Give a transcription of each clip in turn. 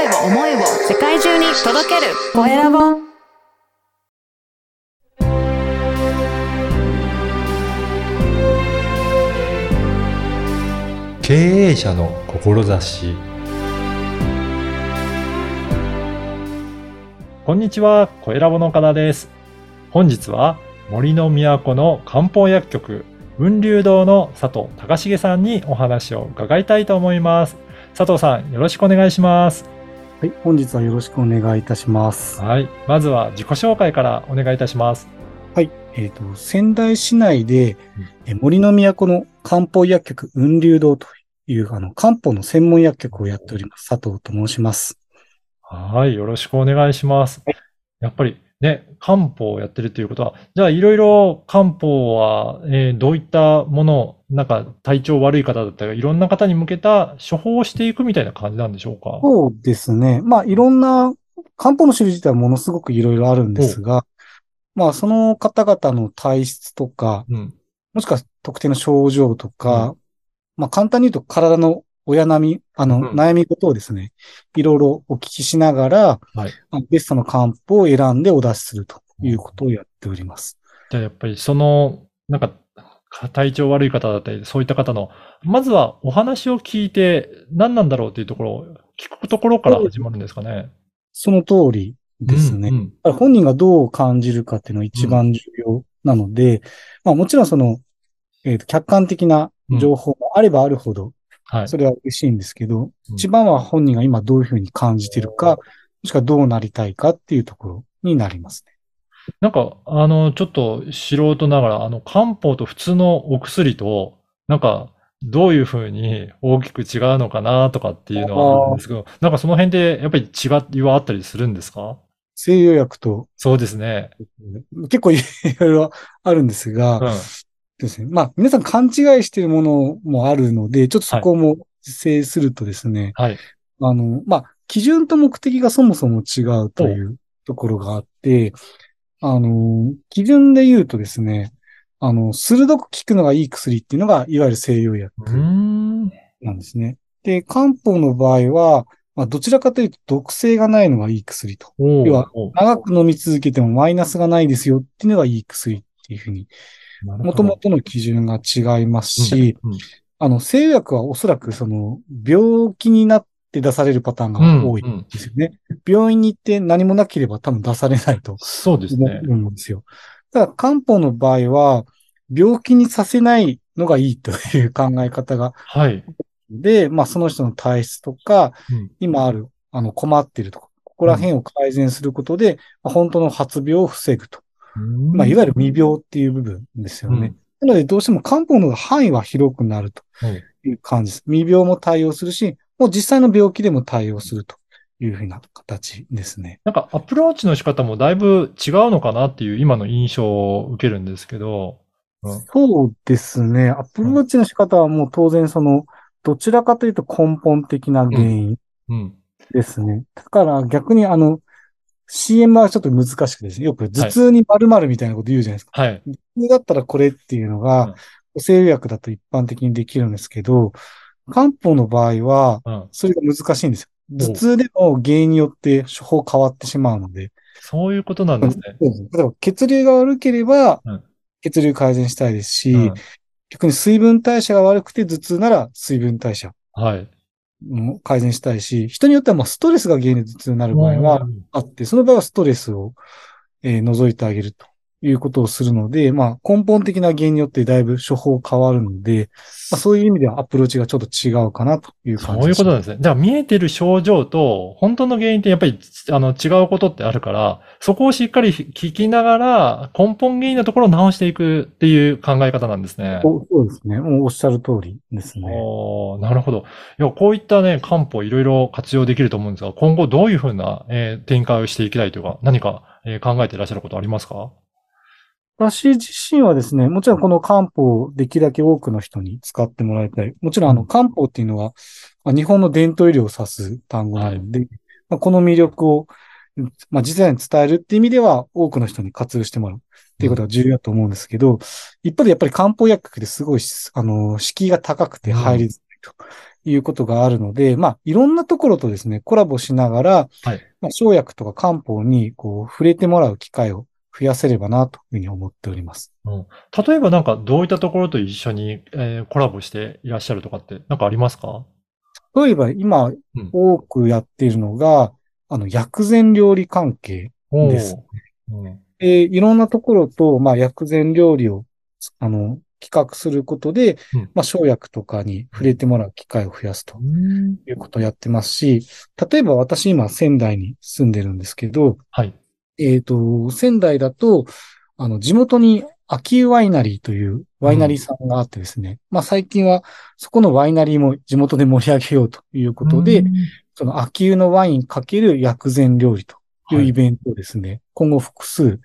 声を思いを世界中に届けるコエラボ経営者の志こんにちは、コエラボの岡田です。本日は森の都の漢方薬局雲流堂の佐藤隆重さんにお話を伺いたいと思います。佐藤さん、よろしくお願いします。はい、本日はよろしくお願いいたします。はい。まずは自己紹介からお願いいたします。はい、えっ、と、仙台市内で、え森の都の漢方薬局雲流堂という、あの、漢方の専門薬局をやっております。佐藤と申します。はい。よろしくお願いします。やっぱりね、漢方をやってるということは、じゃあいろいろ漢方は、えーどういったもの、なんか体調悪い方だったり、いろんな方に向けた処方をしていくみたいな感じなんでしょうか？そうですね。まあ、いろんな、漢方の種類自体はものすごくいろいろあるんですが、まあ、その方々の体質とか、うん。もしくは特定の症状とか、まあ、簡単に言うと体の親並み、あの、うん悩み事をですね、いろいろお聞きしながら、はいベストの漢方を選んでお出しするということをやっております。じゃあやっぱりその、なんか、体調悪い方だったり、そういった方の、まずはお話を聞いて何なんだろうというところを聞くところから始まるんですかね。その通りですね。うんうん本人がどう感じるかっていうのが一番重要なので、まあもちろんその、えーと客観的な情報もあればあるほど、はい。それは嬉しいんですけど、うん一番は本人が今どういうふうに感じてるか、もしくはどうなりたいかっていうところになりますね。なんか、あの、ちょっと素人ながら、あの、漢方と普通のお薬と、なんか、どういうふうに大きく違うのかなとかっていうのはあるんですけど、なんかその辺でやっぱり違いはあったりするんですか？西洋薬とそうですね。結構いろいろあるんですが、うん。ですね。まあ、皆さん勘違いしているものもあるので、ちょっとそこも制するとですね、はい。あの、まあ、基準と目的がそもそも違うというところがあって、あの、基準で言うとですね、あの、鋭く効くのがいい薬っていうのが、いわゆる西洋薬。なんですね。で、漢方の場合は、まあ、どちらかというと毒性がないのがいい薬と。要は長く飲み続けてもマイナスがないですよっていうのがいい薬っていうふうに、もともとの基準が違いますし、うんうんあの、西洋薬はおそらくその、病気になって出されるパターンが多いうんうんんですよね。病院に行って何もなければ多分出されないとそうですね。思うんですよ。ただ、漢方の場合は、病気にさせないのがいいという考え方が、はい。で、まあ、その人の体質とか、うん今ある、あの、困っているとか、ここら辺を改善することで、まあ本当の発病を防ぐと。まあ、いわゆる未病っていう部分ですよね。なので、どうしても漢方の範囲は広くなるという感じです。未病も対応するし、もう実際の病気でも対応するというふうな形ですね。なんかアプローチの仕方もだいぶ違うのかなっていう今の印象を受けるんですけど。うんそうですね。アプローチの仕方はもう当然その、どちらかというと根本的な原因うん。ですね。だから逆にあの、CM はちょっと難しくですね。よく頭痛に〇〇みたいなこと言うじゃないですか。はい。頭痛だったらこれっていうのうんが、西洋薬だと一般的にできるんですけど、漢方の場合は、うん。それが難しいんですよ。頭痛でも原因によって処方変わってしまうので。そういうことなんですね。例えば血流が悪ければうん、血流改善したいですし、うん逆に水分代謝が悪くて頭痛なら水分代謝はい。も改善したいし、人によってはまあストレスが原因で頭痛になる場合はうんあって、その場合はストレスを、えー除いてあげるということをするので、まあ根本的な原因によってだいぶ処方変わるので、まあ、そういう意味ではアプローチがちょっと違うかなという感じそういうことでですね。じゃあ見えてる症状と本当の原因ってやっぱりあの違うことってあるから、そこをしっかり聞きながら根本原因のところを直していくっていう考え方なんですね。そうですね。おっしゃる通りですね。なるほど。いや、こういったね、漢方いろいろ活用できると思うんですが、今後どういうふうな、えー展開をしていきたいというか、何か、えー考えていらっしゃることありますか？私自身はですね、もちろんこの漢方をできるだけ多くの人に使ってもらいたい。もちろんあの漢方っていうのは、まあ日本の伝統医療を指す単語なので、まあこの魅力を、まあ、実際に伝えるっていう意味では多くの人に活用してもらうっていうことが重要だと思うんですけど、一方でやっぱり漢方薬局ですごい、あの、敷居が高くて入りづらいということがあるので、まあ、いろんなところとですね、コラボしながら、はい。まあ、生薬とか漢方に、こう、触れてもらう機会を増やせればな、というふうに思っております。例えばなんかどういったところと一緒に、えーコラボしていらっしゃるとかってなんかありますか？例えば、今うん、多くやっているのが、あの、薬膳料理関係ですおー。うん。で、いろんなところと、まあ、薬膳料理を、あの、企画することで、うん。まあ、生薬とかに触れてもらう機会を増やすとうん。いうことをやってますし、例えば私今仙台に住んでるんですけど、はい。えっ、と、仙台だと、あの、地元に秋湯ワイナリーというワイナリーさんがあってですね、まあ最近はそこのワイナリーも地元で盛り上げようということで、うん。その秋湯のワインかける薬膳料理というはい。イベントをですね、今後複数えー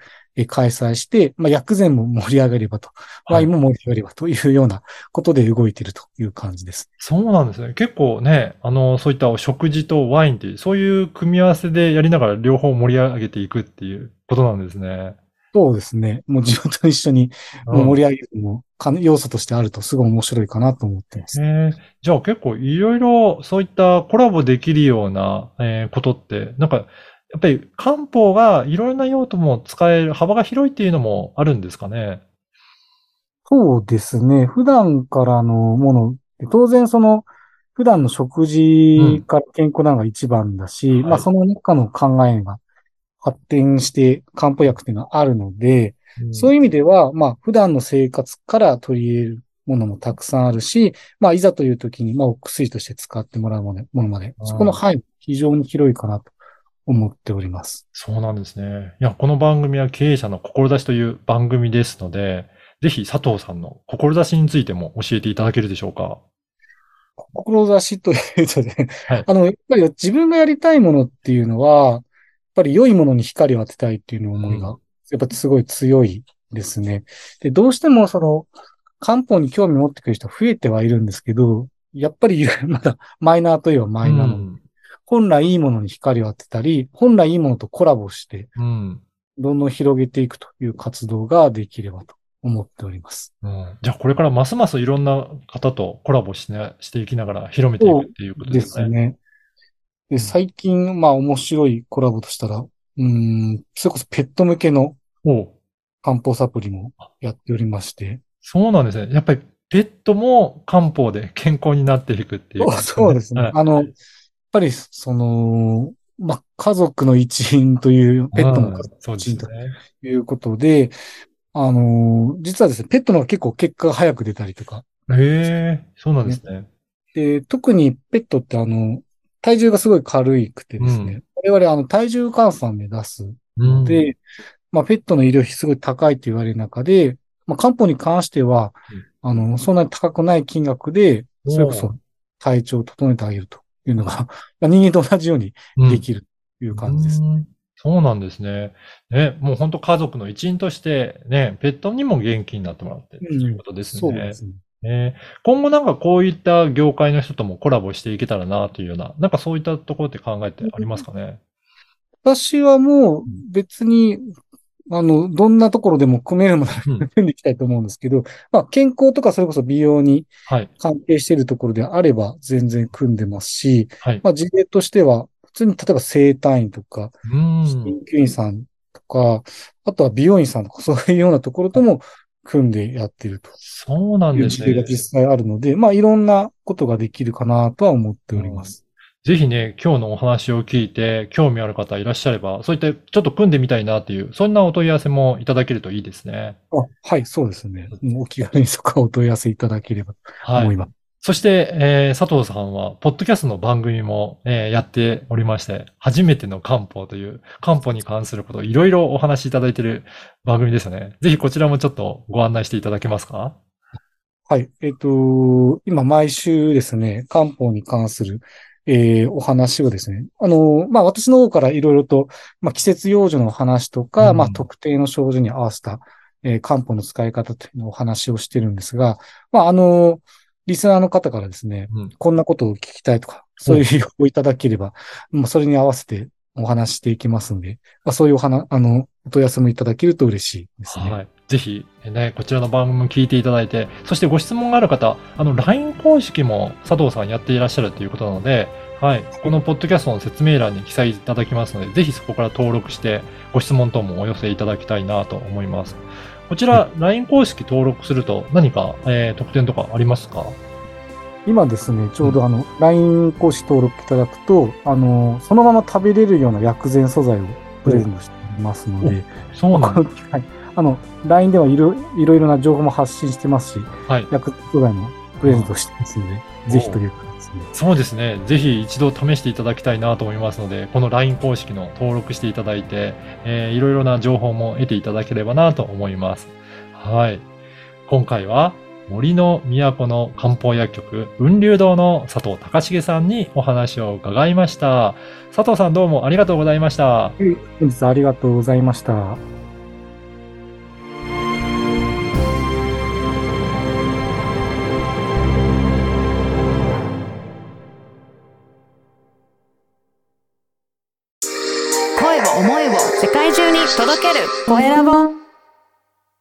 開催して、まあ、薬膳も盛り上げればと、はいワインも盛り上げればというようなことで動いているという感じです。そうなんですね。結構ね、あの、そういった食事とワインっていう、そういう組み合わせでやりながら両方盛り上げていくっていうことなんですね。そうですね。もう地元と一緒に盛り上げるのもか要素としてあるとすごい面白いかなと思ってます。えーじゃあ結構いろいろそういったコラボできるような、えーことって、なんか、やっぱり漢方がいろんな用途も使える幅が広いっていうのもあるんですかね？そうですね。普段からのもの、当然その、普段の食事から健康なのが一番だし、はい。まあその中の考えが発展して漢方薬っていうのはあるので、そういう意味では、まあ普段の生活から取り入れるものもたくさんあるし、まあいざという時に、まあお薬として使ってもらうものものまで、うんそこの範囲非常に広いかなと思っております。そうなんですね。いや、この番組は経営者の志という番組ですので、ぜひ佐藤さんの志についても教えていただけるでしょうか？志というとね、はいあの、やっぱり自分がやりたいものっていうのは、やっぱり良いものに光を当てたいっていう思いが、うやっぱすごい強いですね。で、どうしてもその、漢方に興味持ってくる人増えてはいるんですけど、やっぱり まだマイナーといえばマイナーなの。うん本来いいものに光を当てたり、本来いいものとコラボして、うん。どんどん広げていくという活動ができればと思っております。うんじゃあ、これからますますいろんな方とコラボし,、ね、していきながら広めていくっていうことでですね。すね。で、最近、まあ面白いコラボとしたら、うーん、それこそペット向けの漢方サプリもやっておりまして。そうなんですね。やっぱりペットも漢方で健康になっていくっていう、そうですね。はいあの、ぱり、その、まあ、家族の一員という、ペットも家族うんそうですね。ということで、あの、実はですね、ペットの方が結構結果が早く出たりとか。ええそうなんですね。で、特にペットってあの、体重がすごい軽いくてですね、我々あの、体重換算で出すうん、で、まあ、ペットの医療費すごい高いと言われる中で、まあ、漢方に関しては、あの、そんなに高くない金額で、それこおそ体調を整えてあげるというのが、まあ、人間と同じようにうんできるという感じです。うんそうなんですね。ね、もう本当家族の一員として、ね、ペットにも元気になってもらってとうんいうことですね。そうですね。ね今後なんかこういった業界の人ともコラボしていけたらなというような、なんかそういったところって考えてありますかね？私はもう別に、あの、どんなところでも組めるものうんに組んでいきたいと思うんですけど、まあ、健康とかそれこそ美容にはい。関係しているところであれば全然組んでますし、はい。まあ、事例としては、普通に例えば整体院とか、うん。鍼灸院さんとか、あとは美容院さんとか、そういうようなところとも組んでやっているとそうなんですね事例が。実際あるので、まあいろんなことができるかなとは思っております。ぜひね、今日のお話を聞いて、興味ある方いらっしゃれば、そういったちょっと組んでみたいなっていう、そんなお問い合わせもいただけるといいですね。あはい、そうですね。お気軽にそこはお問い合わせいただければとはい。思います。そして、えー佐藤さんは、ポッドキャストの番組も、えーやっておりまして、初めての漢方という、漢方に関することをいろいろお話しいただいている番組ですよね。ぜひこちらもちょっとご案内していただけますか？はい。えっ、と、今毎週ですね、漢方に関する、えーお話をですね、あの、まあ、私の方からいろいろと、まあ、季節養生の話とか、うんまあ、特定の症状に合わせた、えー漢方の使い方というのをお話をしてるんですが、まあ、あの、リスナーの方からですね、うん。こんなことを聞きたいとか、そういう要望いただければ、まあ、それに合わせてお話ししていきますので、まあ、そういうお話、あの、お問い合わせもいただけると嬉しいですね。はい。ぜひ、ね、こちらの番組も聞いていただいて、そしてご質問がある方、あの、LINE 公式も佐藤さんやっていらっしゃるということなので、はい、このポッドキャストの説明欄に記載いただきますので、ぜひそこから登録して、ご質問等もお寄せいただきたいなと思います。こちら、LINE 公式登録すると何か、えー特典とかありますか？今ですね、ちょうどあの、LINE 公式登録いただくと、あの、そのまま食べれるような薬膳素材をプレゼントしていますので、そうなんだ。はい。あの、LINE ではいろいろいろな情報も発信してますし、はい。薬膳素材もプレゼントしてますので、ぜひという感じですね。そうですね。ぜひ一度試していただきたいなと思いますので、この LINE 公式の登録していただいて、えーいろいろな情報も得ていただければなと思います。はい。今回は森の都の漢方薬局雲流堂の佐藤隆重さんにお話を伺いました。佐藤さんどうもありがとうございました。本日はありがとうございました。